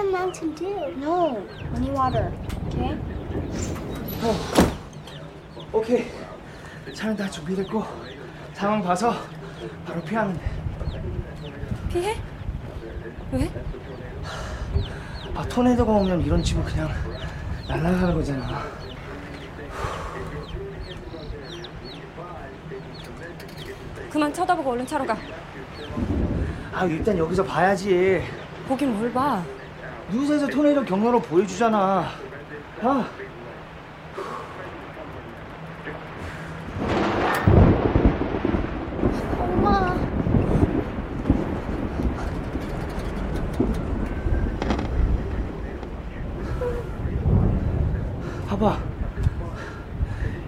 mountain dew. No, we need water. Okay? 오케이. 차는 다 준비됐고 상황 봐서 바로 피하면 돼. 피해? 왜? 아 토네이도가 오면 이런 집은 그냥 날아가는 거잖아. 그만 쳐다보고 얼른 차로 가. 아 일단 여기서 봐야지. 보긴 뭘 봐. 뉴스에서 토네이도 경로로 보여주잖아. 아. 엄마. 봐봐.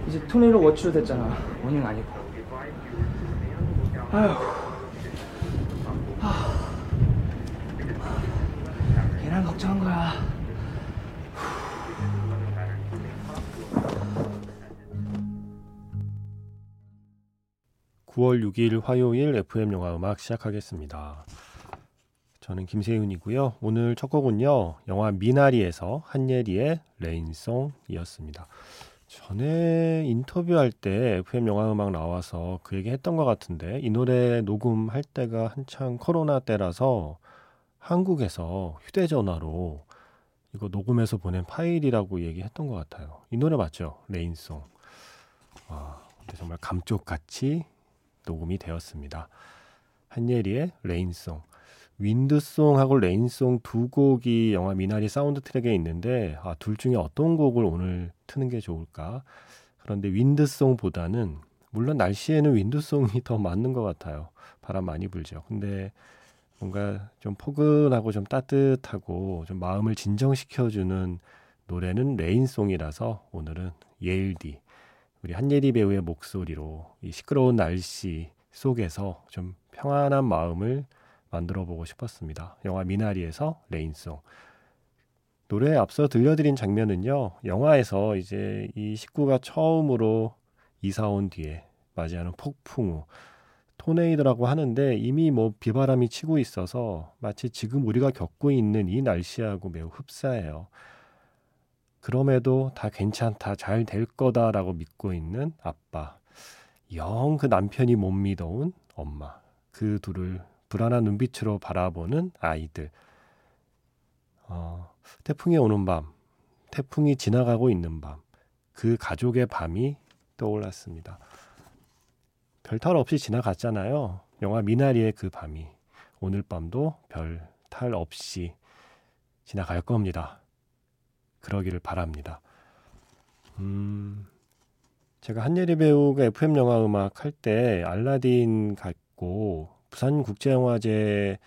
이제 토네이도 워치로 됐잖아. 원인 아니고. 아휴. 걔랑 걱정한 거야. 9월 6일 화요일 FM 영화 음악 시작하겠습니다. 저는 김세윤이고요. 오늘 첫 곡은요. 영화 미나리에서 한예리의 레인송이었습니다. 전에 인터뷰할 때 FM 영화 음악 나와서 그 얘기 했던 것 같은데 이 노래 녹음할 때가 한창 코로나 때라서 한국에서 휴대전화로 이거 녹음해서 보낸 파일이라고 얘기했던 것 같아요. 이 노래 맞죠? Rain Song. 와, 근데 정말 감쪽같이 녹음이 되었습니다. 한예리의 레인송. 윈드송하고 레인송 두 곡이 영화 미나리 사운드 트랙에 있는데 아, 둘 중에 어떤 곡을 오늘 트는 게 좋을까? 그런데 Wind Song보다는 물론 날씨에는 Wind Song이 더 맞는 것 같아요. 바람 많이 불죠. 근데 뭔가 좀 포근하고 좀 따뜻하고 좀 마음을 진정시켜주는 노래는 Rain Song이라서 오늘은 예일디 우리 한예리 배우의 목소리로 이 시끄러운 날씨 속에서 좀 평안한 마음을 만들어 보고 싶었습니다. 영화 미나리에서 Rain Song. 노래에 앞서 들려드린 장면은요, 영화에서 이제 이 식구가 처음으로 이사 온 뒤에 맞이하는 폭풍 우, 토네이드라고 하는데 이미 뭐 비바람이 치고 있어서 마치 지금 우리가 겪고 있는 이 날씨하고 매우 흡사해요. 그럼에도 다 괜찮다, 잘 될 거다라고 믿고 있는 아빠. 영 그 남편이 못 믿어온 엄마. 그 둘을 불안한 눈빛으로 바라보는 아이들. 어, 태풍이 오는 밤, 태풍이 지나가고 있는 밤, 그 가족의 밤이 떠올랐습니다. 별 탈 없이 지나갔잖아요. 영화 미나리의 그 밤이. 오늘 밤도 별 탈 없이 지나갈 겁니다. 그러기를 바랍니다. 음, 제가 한예리 배우가 FM 영화 음악 할 때 알라딘 갔고 부산 국제영화제에서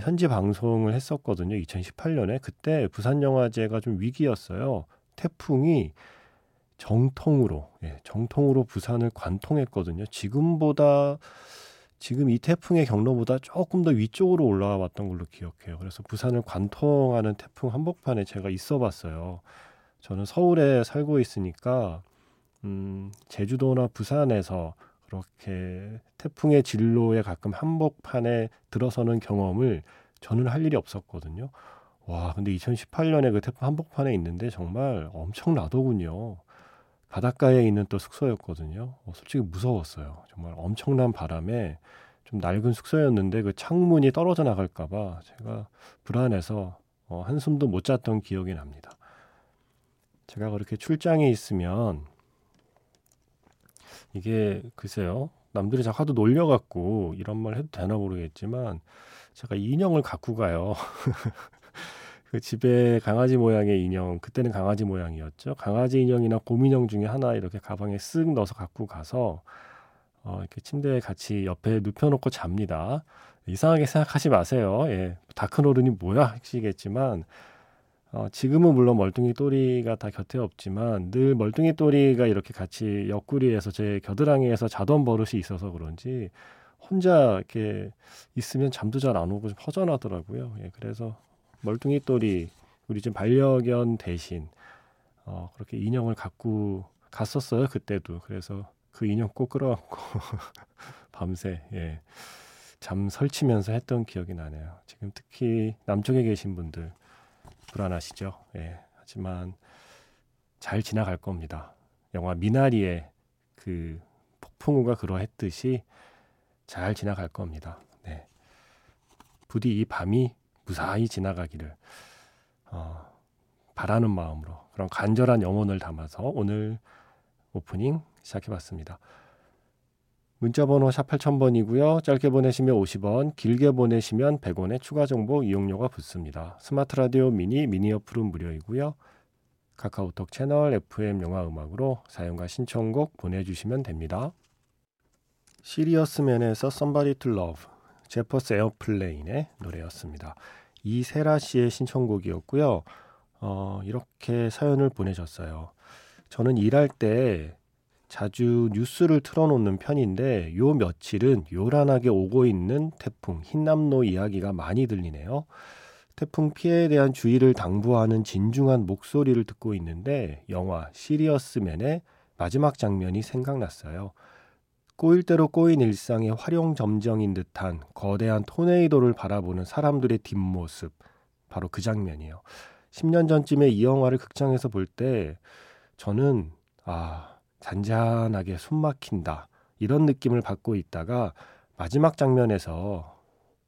현지 방송을 했었거든요. 2018년에 그때 부산 영화제가 좀 위기였어요. 태풍이 정통으로 예, 정통으로 부산을 관통했거든요. 지금보다 지금 이 태풍의 경로보다 조금 더 위쪽으로 올라와 왔던 걸로 기억해요. 그래서 부산을 관통하는 태풍 한복판에 제가 있어 봤어요. 저는 서울에 살고 있으니까 음, 제주도나 부산에서 그렇게 태풍의 진로에 가끔 한복판에 들어서는 경험을 저는 할 일이 없었거든요. 와, 근데 2018년에 그 태풍 한복판에 있는데 정말 엄청나더군요. 바닷가에 있는 또 숙소였거든요. 어, 솔직히 무서웠어요. 정말 엄청난 바람에 좀 낡은 숙소였는데 그 창문이 떨어져 나갈까봐 제가 불안해서 어, 한숨도 못 잤던 기억이 납니다. 제가 그렇게 출장에 있으면 이게 글쎄요. 남들이 자꾸 하도 놀려갖고 이런 말 해도 되나 모르겠지만 제가 인형을 갖고 가요. 그 집에 강아지 모양의 인형, 그때는 강아지 모양이었죠. 강아지 인형이나 곰인형 중에 하나 이렇게 가방에 쓱 넣어서 갖고 가서 어, 이렇게 침대에 같이 옆에 눕혀놓고 잡니다. 이상하게 생각하지 마세요. 예, 다큰 어른이 뭐야 하시겠지만 어, 지금은 물론 멀뚱이 또리가 다 곁에 없지만 늘 멀뚱이 또리가 이렇게 같이 옆구리에서 제 겨드랑이에서 자던 버릇이 있어서 그런지 혼자 이렇게 있으면 잠도 잘 안 오고 좀 허전하더라고요. 예, 그래서 멀뚱이 또리 우리 집 반려견 대신 어, 그렇게 인형을 갖고 갔었어요 그때도 그래서 그 인형 꼭 끌어안고 밤새 예, 잠 설치면서 했던 기억이 나네요. 지금 특히 남쪽에 계신 분들 불안하시죠? 예. 하지만 잘 지나갈 겁니다. 영화 미나리의 그 폭풍우가 그러했듯이 잘 지나갈 겁니다. 네. 부디 이 밤이 무사히 지나가기를 어, 바라는 마음으로 그런 간절한 영혼을 담아서 오늘 오프닝 시작해봤습니다. 문자번호 샵 8000번이고요. 짧게 보내시면 50원, 길게 보내시면 100원의 추가 정보 이용료가 붙습니다. 스마트 라디오 미니, 미니 어플은 무료이고요. 카카오톡 채널 FM 영화 음악으로 사연과 신청곡 보내주시면 됩니다. Serious Man에서 Somebody to Love, 제퍼슨 에어플레인의 노래였습니다. 이세라 씨의 신청곡이었고요. 어, 이렇게 사연을 보내셨어요. 저는 일할 때 자주 뉴스를 틀어놓는 편인데 요 며칠은 요란하게 오고 있는 태풍 힌남노 이야기가 많이 들리네요. 태풍 피해에 대한 주의를 당부하는 진중한 목소리를 듣고 있는데 영화 시리어스맨의 마지막 장면이 생각났어요. 꼬일 대로 꼬인 일상의 활용 점정인 듯한 거대한 토네이도를 바라보는 사람들의 뒷모습 바로 그 장면이에요. 10년 전쯤에 이 영화를 극장에서 볼 때 저는 아 잔잔하게 숨 막힌다 이런 느낌을 받고 있다가 마지막 장면에서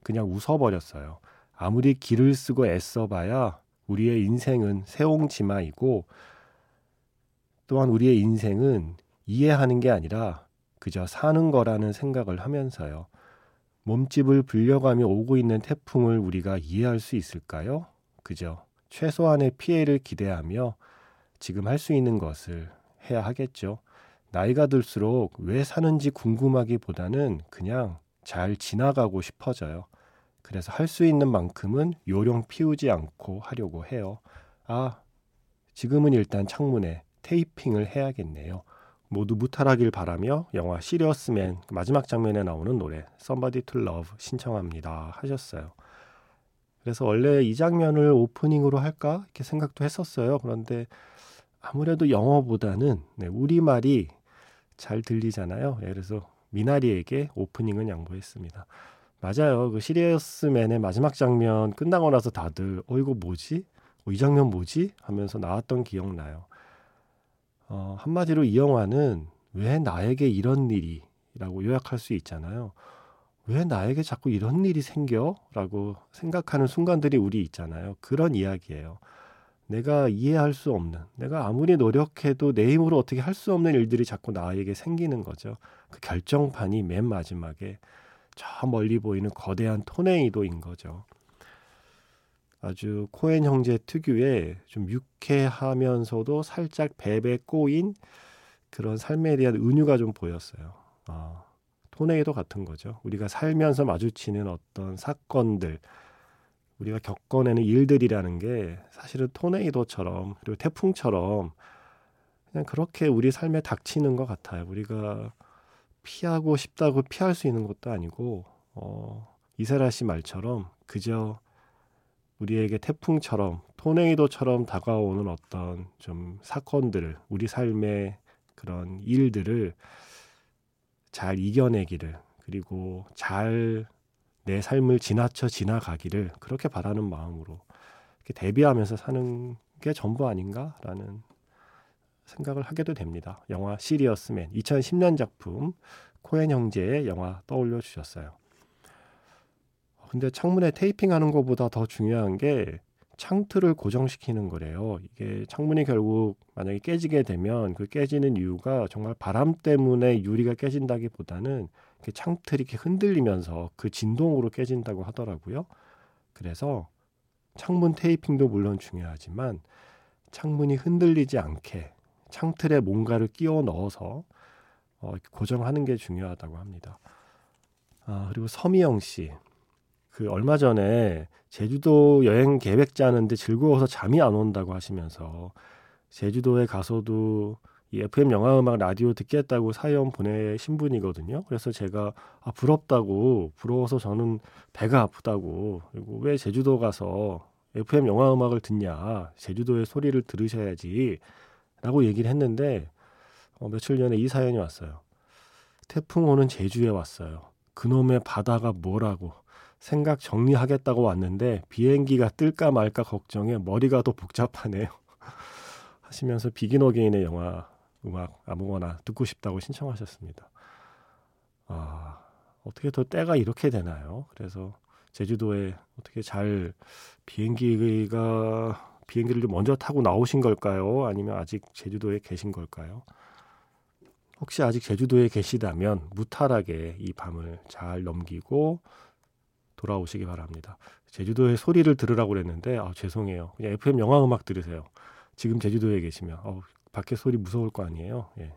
그냥 웃어버렸어요. 아무리 길을 쓰고 애써봐야 우리의 인생은 세옹지마이고 또한 우리의 인생은 이해하는 게 아니라 그저 사는 거라는 생각을 하면서요. 몸집을 불려가며 오고 있는 태풍을 우리가 이해할 수 있을까요? 그저 최소한의 피해를 기대하며 지금 할 수 있는 것을 해야 하겠죠. 나이가 들수록 왜 사는지 궁금하기보다는 그냥 잘 지나가고 싶어져요. 그래서 할 수 있는 만큼은 요령 피우지 않고 하려고 해요. 아, 지금은 일단 창문에 테이핑을 해야겠네요. 모두 무탈하길 바라며 영화 시리어스맨 마지막 장면에 나오는 노래 Somebody to Love 신청합니다 하셨어요. 그래서 원래 이 장면을 오프닝으로 할까 이렇게 생각도 했었어요. 그런데 아무래도 영어보다는 네, 우리말이 잘 들리잖아요. 예, 그래서 미나리에게 오프닝은 양보했습니다. 맞아요. 그 시리어스맨의 마지막 장면 끝나고 나서 다들 어 이거 뭐지? 어, 이 장면 뭐지? 하면서 나왔던 기억나요. 어, 한마디로 이 영화는 왜 나에게 이런 일이 라고 요약할 수 있잖아요. 왜 나에게 자꾸 이런 일이 생겨? 라고 생각하는 순간들이 우리 있잖아요. 그런 이야기예요. 내가 이해할 수 없는, 내가 아무리 노력해도 내 힘으로 어떻게 할 수 없는 일들이 자꾸 나에게 생기는 거죠. 그 결정판이 맨 마지막에 저 멀리 보이는 거대한 토네이도인 거죠. 아주 코엔 형제 특유의 좀 유쾌하면서도 살짝 베베 꼬인 그런 삶에 대한 은유가 좀 보였어요. 어, 토네이도 같은 거죠. 우리가 살면서 마주치는 어떤 사건들, 우리가 겪어내는 일들이라는 게 사실은 토네이도처럼 그리고 태풍처럼 그냥 그렇게 우리 삶에 닥치는 것 같아요. 우리가 피하고 싶다고 피할 수 있는 것도 아니고 어, 이세라 씨 말처럼 그저 우리에게 태풍처럼 토네이도처럼 다가오는 어떤 좀 사건들을 우리 삶의 그런 일들을 잘 이겨내기를 그리고 잘 내 삶을 지나쳐 지나가기를 그렇게 바라는 마음으로 이렇게 대비하면서 사는 게 전부 아닌가라는 생각을 하게도 됩니다. 영화 시리어스맨 2010년 작품 코엔 형제의 영화 떠올려 주셨어요. 근데 창문에 테이핑 하는 것보다 더 중요한 게 창틀을 고정시키는 거래요. 이게 창문이 결국 만약에 깨지게 되면 그 깨지는 이유가 정말 바람 때문에 유리가 깨진다기보다는 창틀이 이렇게 흔들리면서 그 진동으로 깨진다고 하더라고요. 그래서 창문 테이핑도 물론 중요하지만 창문이 흔들리지 않게 창틀에 뭔가를 끼워 넣어서 어, 고정하는 게 중요하다고 합니다. 아, 그리고 서미영 씨. 그 얼마 전에 제주도 여행 계획 짜는데 즐거워서 잠이 안 온다고 하시면서 제주도에 가서도 이 FM 영화 음악 라디오 듣겠다고 사연 보내신 분이거든요. 그래서 제가 아, 부럽다고 부러워서 저는 배가 아프다고 그리고 왜 제주도 가서 FM 영화 음악을 듣냐 제주도의 소리를 들으셔야지 라고 얘기를 했는데 어, 며칠 전에 이 사연이 왔어요. 태풍 오는 제주에 왔어요. 그놈의 바다가 뭐라고 생각 정리하겠다고 왔는데 비행기가 뜰까 말까 걱정에 머리가 더 복잡하네요. 하시면서 비긴 어게인의 영화 음악 아무거나 듣고 싶다고 신청하셨습니다. 아, 어떻게 더 때가 이렇게 되나요? 그래서 제주도에 어떻게 잘 비행기가 비행기를 좀 먼저 타고 나오신 걸까요? 아니면 아직 제주도에 계신 걸까요? 혹시 아직 제주도에 계시다면 무탈하게 이 밤을 잘 넘기고 돌아오시기 바랍니다. 제주도의 소리를 들으라고 그랬는데 아, 죄송해요. 그냥 FM 영화 음악 들으세요. 지금 제주도에 계시면 어, 밖에 소리 무서울 거 아니에요. 예.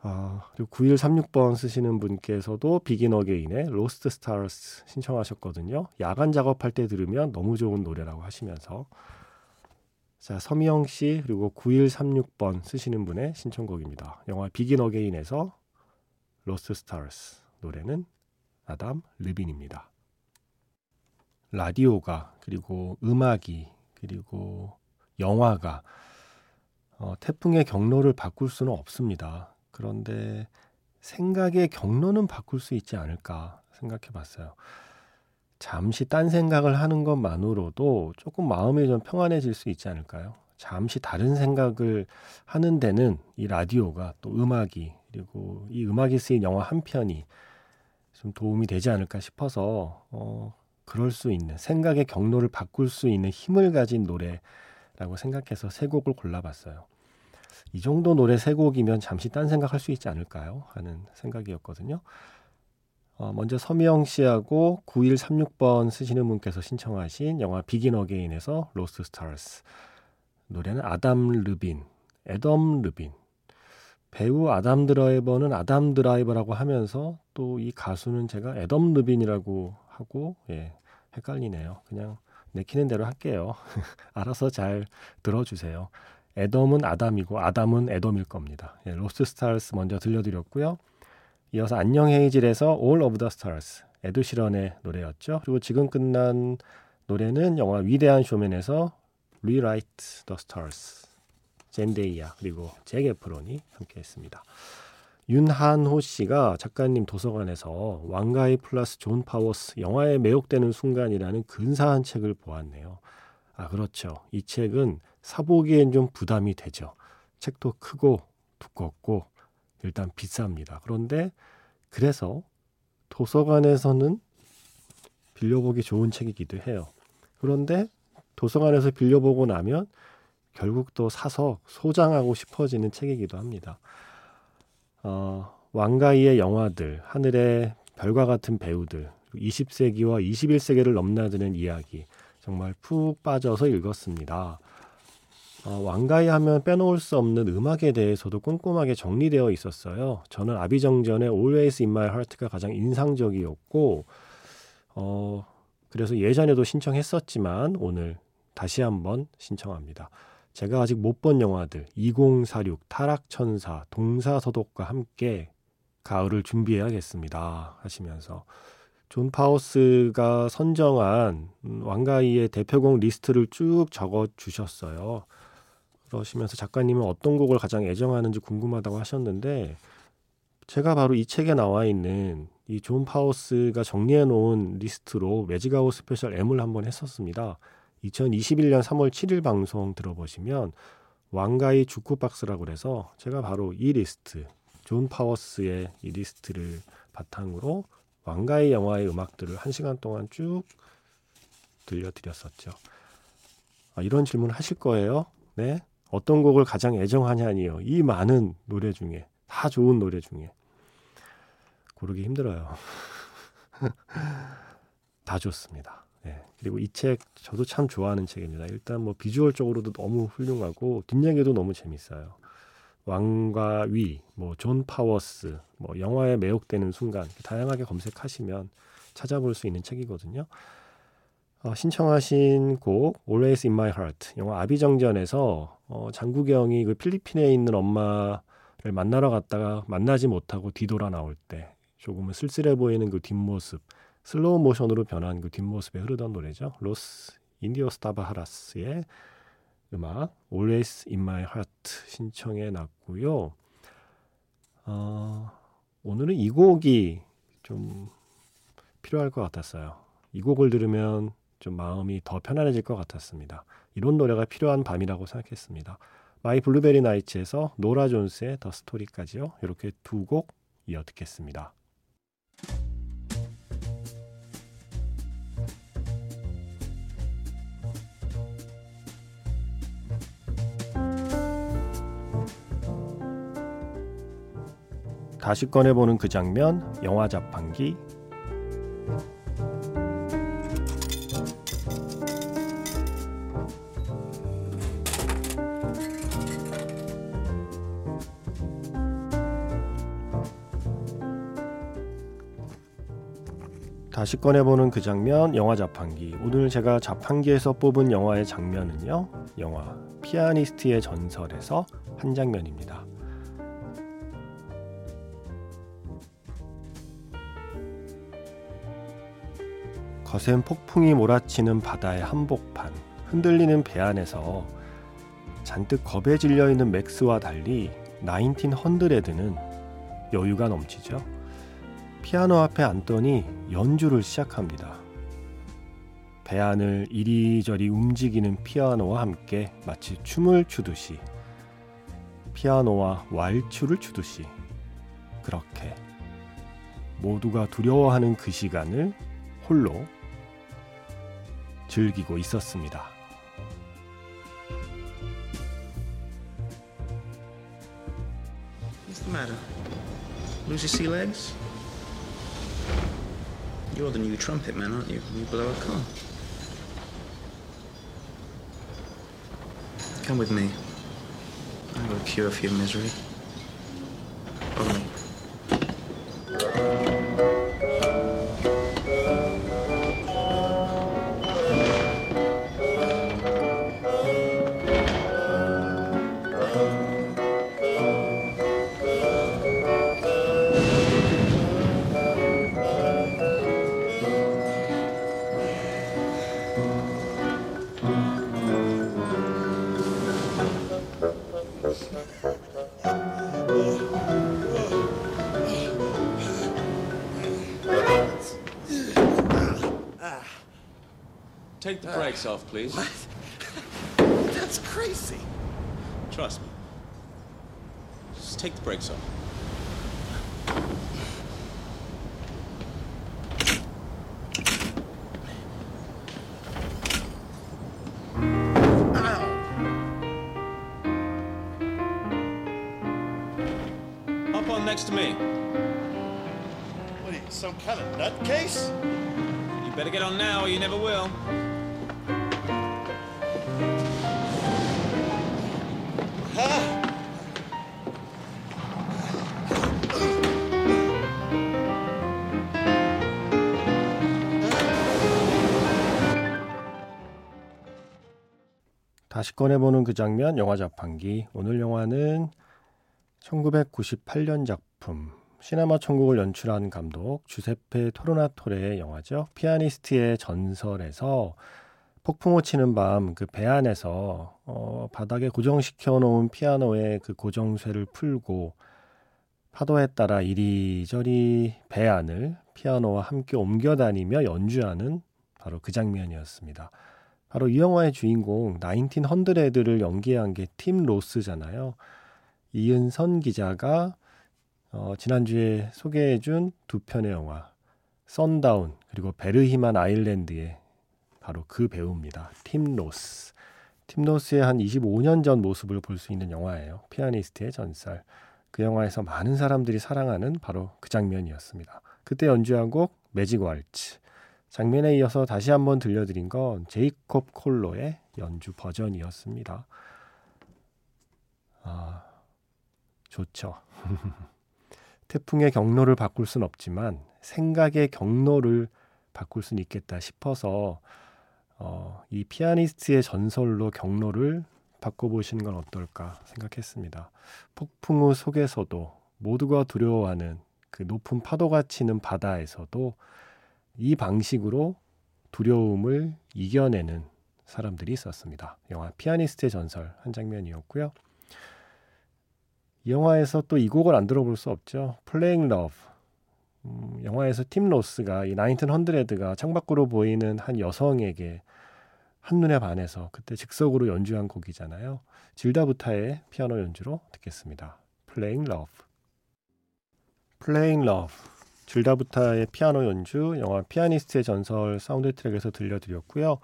아, 그리고 9136번 쓰시는 분께서도 Begin Again의 Lost Stars 신청하셨거든요. 야간 작업할 때 들으면 너무 좋은 노래라고 하시면서 자, 서미영 씨 그리고 9136번 쓰시는 분의 신청곡입니다. 영화 Begin Again에서 Lost Stars 노래는 아담 르빈입니다. 라디오가 그리고 음악이 그리고 영화가 어, 태풍의 경로를 바꿀 수는 없습니다. 그런데 생각의 경로는 바꿀 수 있지 않을까 생각해 봤어요. 잠시 딴 생각을 하는 것만으로도 조금 마음이 좀 평안해질 수 있지 않을까요? 잠시 다른 생각을 하는 데는 이 라디오가 또 음악이 그리고 이 음악이 쓰인 영화 한 편이 좀 도움이 되지 않을까 싶어서 어, 그럴 수 있는 생각의 경로를 바꿀 수 있는 힘을 가진 노래라고 생각해서 세 곡을 골라봤어요. 이 정도 노래 세 곡이면 잠시 딴 생각할 수 있지 않을까요? 하는 생각이었거든요. 어, 먼저 서미영 씨하고 9136번 쓰시는 분께서 신청하신 영화 Begin Again에서 Lost Stars 노래는 아담 르빈, 에덤 르빈 배우 아담 드라이버는 아담 드라이버라고 하면서 또 이 가수는 제가 에덤 르빈이라고 하고 예, 헷갈리네요. 그냥 내키는 대로 할게요. 알아서 잘 들어주세요. 에덤은 아담이고 아담은 에덤일 겁니다. 예, Lost Stars 먼저 들려드렸고요. 이어서 안녕 헤이즐에서 All of the Stars 에드 시런의 노래였죠. 그리고 지금 끝난 노래는 영화 위대한 쇼맨에서 Rewrite the Stars 젠데이아 그리고 잭 에프론이 함께했습니다. 윤한호 씨가 작가님 도서관에서 왕가위 플러스 존 파워스 영화에 매혹되는 순간이라는 근사한 책을 보았네요. 아 그렇죠. 이 책은 사보기엔 좀 부담이 되죠. 책도 크고 두껍고 일단 비쌉니다. 그런데 그래서 도서관에서는 빌려보기 좋은 책이기도 해요. 그런데 도서관에서 빌려보고 나면 결국 또 사서 소장하고 싶어지는 책이기도 합니다. 어, 왕가이의 영화들, 하늘의 별과 같은 배우들, 20세기와 21세기를 넘나드는 이야기, 정말 푹 빠져서 읽었습니다. 어, 왕가이 하면 빼놓을 수 없는 음악에 대해서도 꼼꼼하게 정리되어 있었어요. 저는 아비정전의 Always in My Heart가 가장 인상적이었고, 어, 그래서 예전에도 신청했었지만 오늘 다시 한번 신청합니다. 제가 아직 못 본 영화들 2046, 타락천사, 동사서독과 함께 가을을 준비해야겠습니다 하시면서 존 파워스가 선정한 왕가위의 대표곡 리스트를 쭉 적어 주셨어요. 그러시면서 작가님은 어떤 곡을 가장 애정하는지 궁금하다고 하셨는데 제가 바로 이 책에 나와 있는 이 존 파워스가 정리해 놓은 리스트로 Magic Hour Special M을 한번 했었습니다. 2021년 3월 7일 방송 들어보시면 왕가위 주크박스라고 그래서 제가 바로 이 리스트 존 파워스의 이 리스트를 바탕으로 왕가위 영화의 음악들을 한 시간 동안 쭉 들려드렸었죠. 아, 이런 질문 하실 거예요. 네. 어떤 곡을 가장 애정하냐니요. 이 많은 노래 중에 다 좋은 노래 중에 고르기 힘들어요. 다 좋습니다. 네. 그리고 이 책 저도 참 좋아하는 책입니다. 일단 뭐 비주얼적으로도 너무 훌륭하고 뒷얘기도 너무 재밌어요. 왕가위, 뭐 존 파워스, 뭐 영화에 매혹되는 순간 다양하게 검색하시면 찾아볼 수 있는 책이거든요. 어, 신청하신 곡 Always in My Heart 영화 아비정전에서 어, 장국영이 그 필리핀에 있는 엄마를 만나러 갔다가 만나지 못하고 뒤돌아 나올 때 조금은 쓸쓸해 보이는 그 뒷모습 슬로우 모션으로 변한 그 뒷모습에 흐르던 노래죠. 로스 인디오스 타바하라스의 음악 Always in My Heart 신청해 놨고요. 어, 오늘은 이 곡이 좀 필요할 것 같았어요. 이 곡을 들으면 좀 마음이 더 편안해질 것 같았습니다. 이런 노래가 필요한 밤이라고 생각했습니다. My Blueberry Nights에서 노라 존스의 The Story까지요. 이렇게 두 곡 이어 듣겠습니다. 다시 꺼내보는 그 장면, 영화 자판기. 다시 꺼내보는 그 장면, 영화 자판기. 오늘 제가 자판기에서 뽑은 영화의 장면은요, 영화 피아니스트의 전설에서 한 장면입니다. 거센 폭풍이 몰아치는 바다의 한복판, 흔들리는 배 안에서 잔뜩 겁에 질려 있는 맥스와 달리 나인틴 헌드레드는 여유가 넘치죠. 피아노 앞에 앉더니 연주를 시작합니다. 배 안을 이리저리 움직이는 피아노와 함께 마치 춤을 추듯이 피아노와 왈츠를 추듯이 그렇게 모두가 두려워하는 그 시간을 홀로 즐기고 있었습니다. What's the matter? Lose your sea legs? You're the new trumpet man, aren't you? You blow a con. Come with me. I've got a cure for your misery. Follow Take the brakes off, please. What? That's crazy. Trust me. Just take the brakes off. Hop on next to me. What are you, some kind of nutcase? You better get on now or you never will. 다시 꺼내보는 그 장면, 영화 자판기. 오늘 영화는 1998년 작품, 시네마 천국을 연출한 감독 주세페 토르나토레의 영화죠. 피아니스트의 전설에서 폭풍우 치는 밤 그 배 안에서 어, 바닥에 고정시켜 놓은 피아노의 그 고정쇠를 풀고 파도에 따라 이리저리 배 안을 피아노와 함께 옮겨 다니며 연주하는 바로 그 장면이었습니다. 바로 이 영화의 주인공 나인틴 헌드레드를 연기한 게 팀 로스잖아요. 이은선 기자가 어, 지난주에 소개해준 두 편의 영화 썬다운 그리고 베르히만 아일랜드의 바로 그 배우입니다. 팀 로스. 팀 로스의 한 25년 전 모습을 볼 수 있는 영화예요. 피아니스트의 전설. 그 영화에서 많은 사람들이 사랑하는 바로 그 장면이었습니다. 그때 연주한 곡 매직 왈츠. 장면에 이어서 다시 한번 들려드린 건 제이콥 콜로의 연주 버전이었습니다. 아, 좋죠. 태풍의 경로를 바꿀 순 없지만 생각의 경로를 바꿀 수는 있겠다 싶어서 어, 이 피아니스트의 전설로 경로를 바꿔보시는 건 어떨까 생각했습니다. 폭풍우 속에서도 모두가 두려워하는 그 높은 파도가 치는 바다에서도 이 방식으로 두려움을 이겨내는 사람들이 있었습니다. 영화 피아니스트의 전설 한 장면이었고요. 이 영화에서 또 이 곡을 안 들어볼 수 없죠. Playing Love. 음, 영화에서 팀 로스가 이 Nineteen Hundred가 창밖으로 보이는 한 여성에게 한눈에 반해서 그때 즉석으로 연주한 곡이잖아요. 질다 부타의 피아노 연주로 듣겠습니다. Playing Love. Playing Love. 질다 부타의 피아노 연주, 영화 피아니스트의 전설 사운드 트랙에서 들려드렸고요.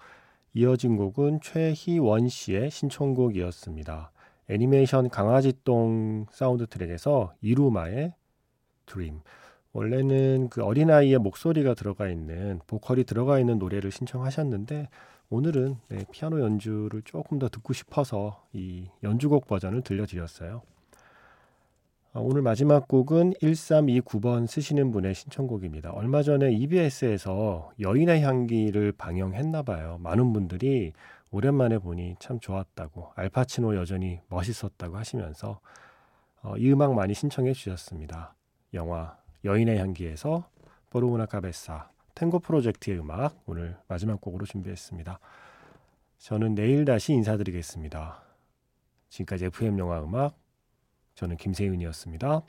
이어진 곡은 최희원 씨의 신청곡이었습니다. 애니메이션 강아지똥 사운드 트랙에서 이루마의 Dream. 원래는 그 어린아이의 목소리가 들어가 있는 보컬이 들어가 있는 노래를 신청하셨는데 오늘은 네, 피아노 연주를 조금 더 듣고 싶어서 이 연주곡 버전을 들려드렸어요. 아, 오늘 마지막 곡은 1329번 쓰시는 분의 신청곡입니다. 얼마 전에 EBS에서 여인의 향기를 방영했나 봐요. 많은 분들이 오랜만에 보니 참 좋았다고 알파치노 여전히 멋있었다고 하시면서 어, 이 음악 많이 신청해 주셨습니다. 영화 여인의 향기에서 보르우나 카베사 탱고 프로젝트의 음악 오늘 마지막 곡으로 준비했습니다. 저는 내일 다시 인사드리겠습니다. 지금까지 FM 영화 음악 저는 김세윤이었습니다.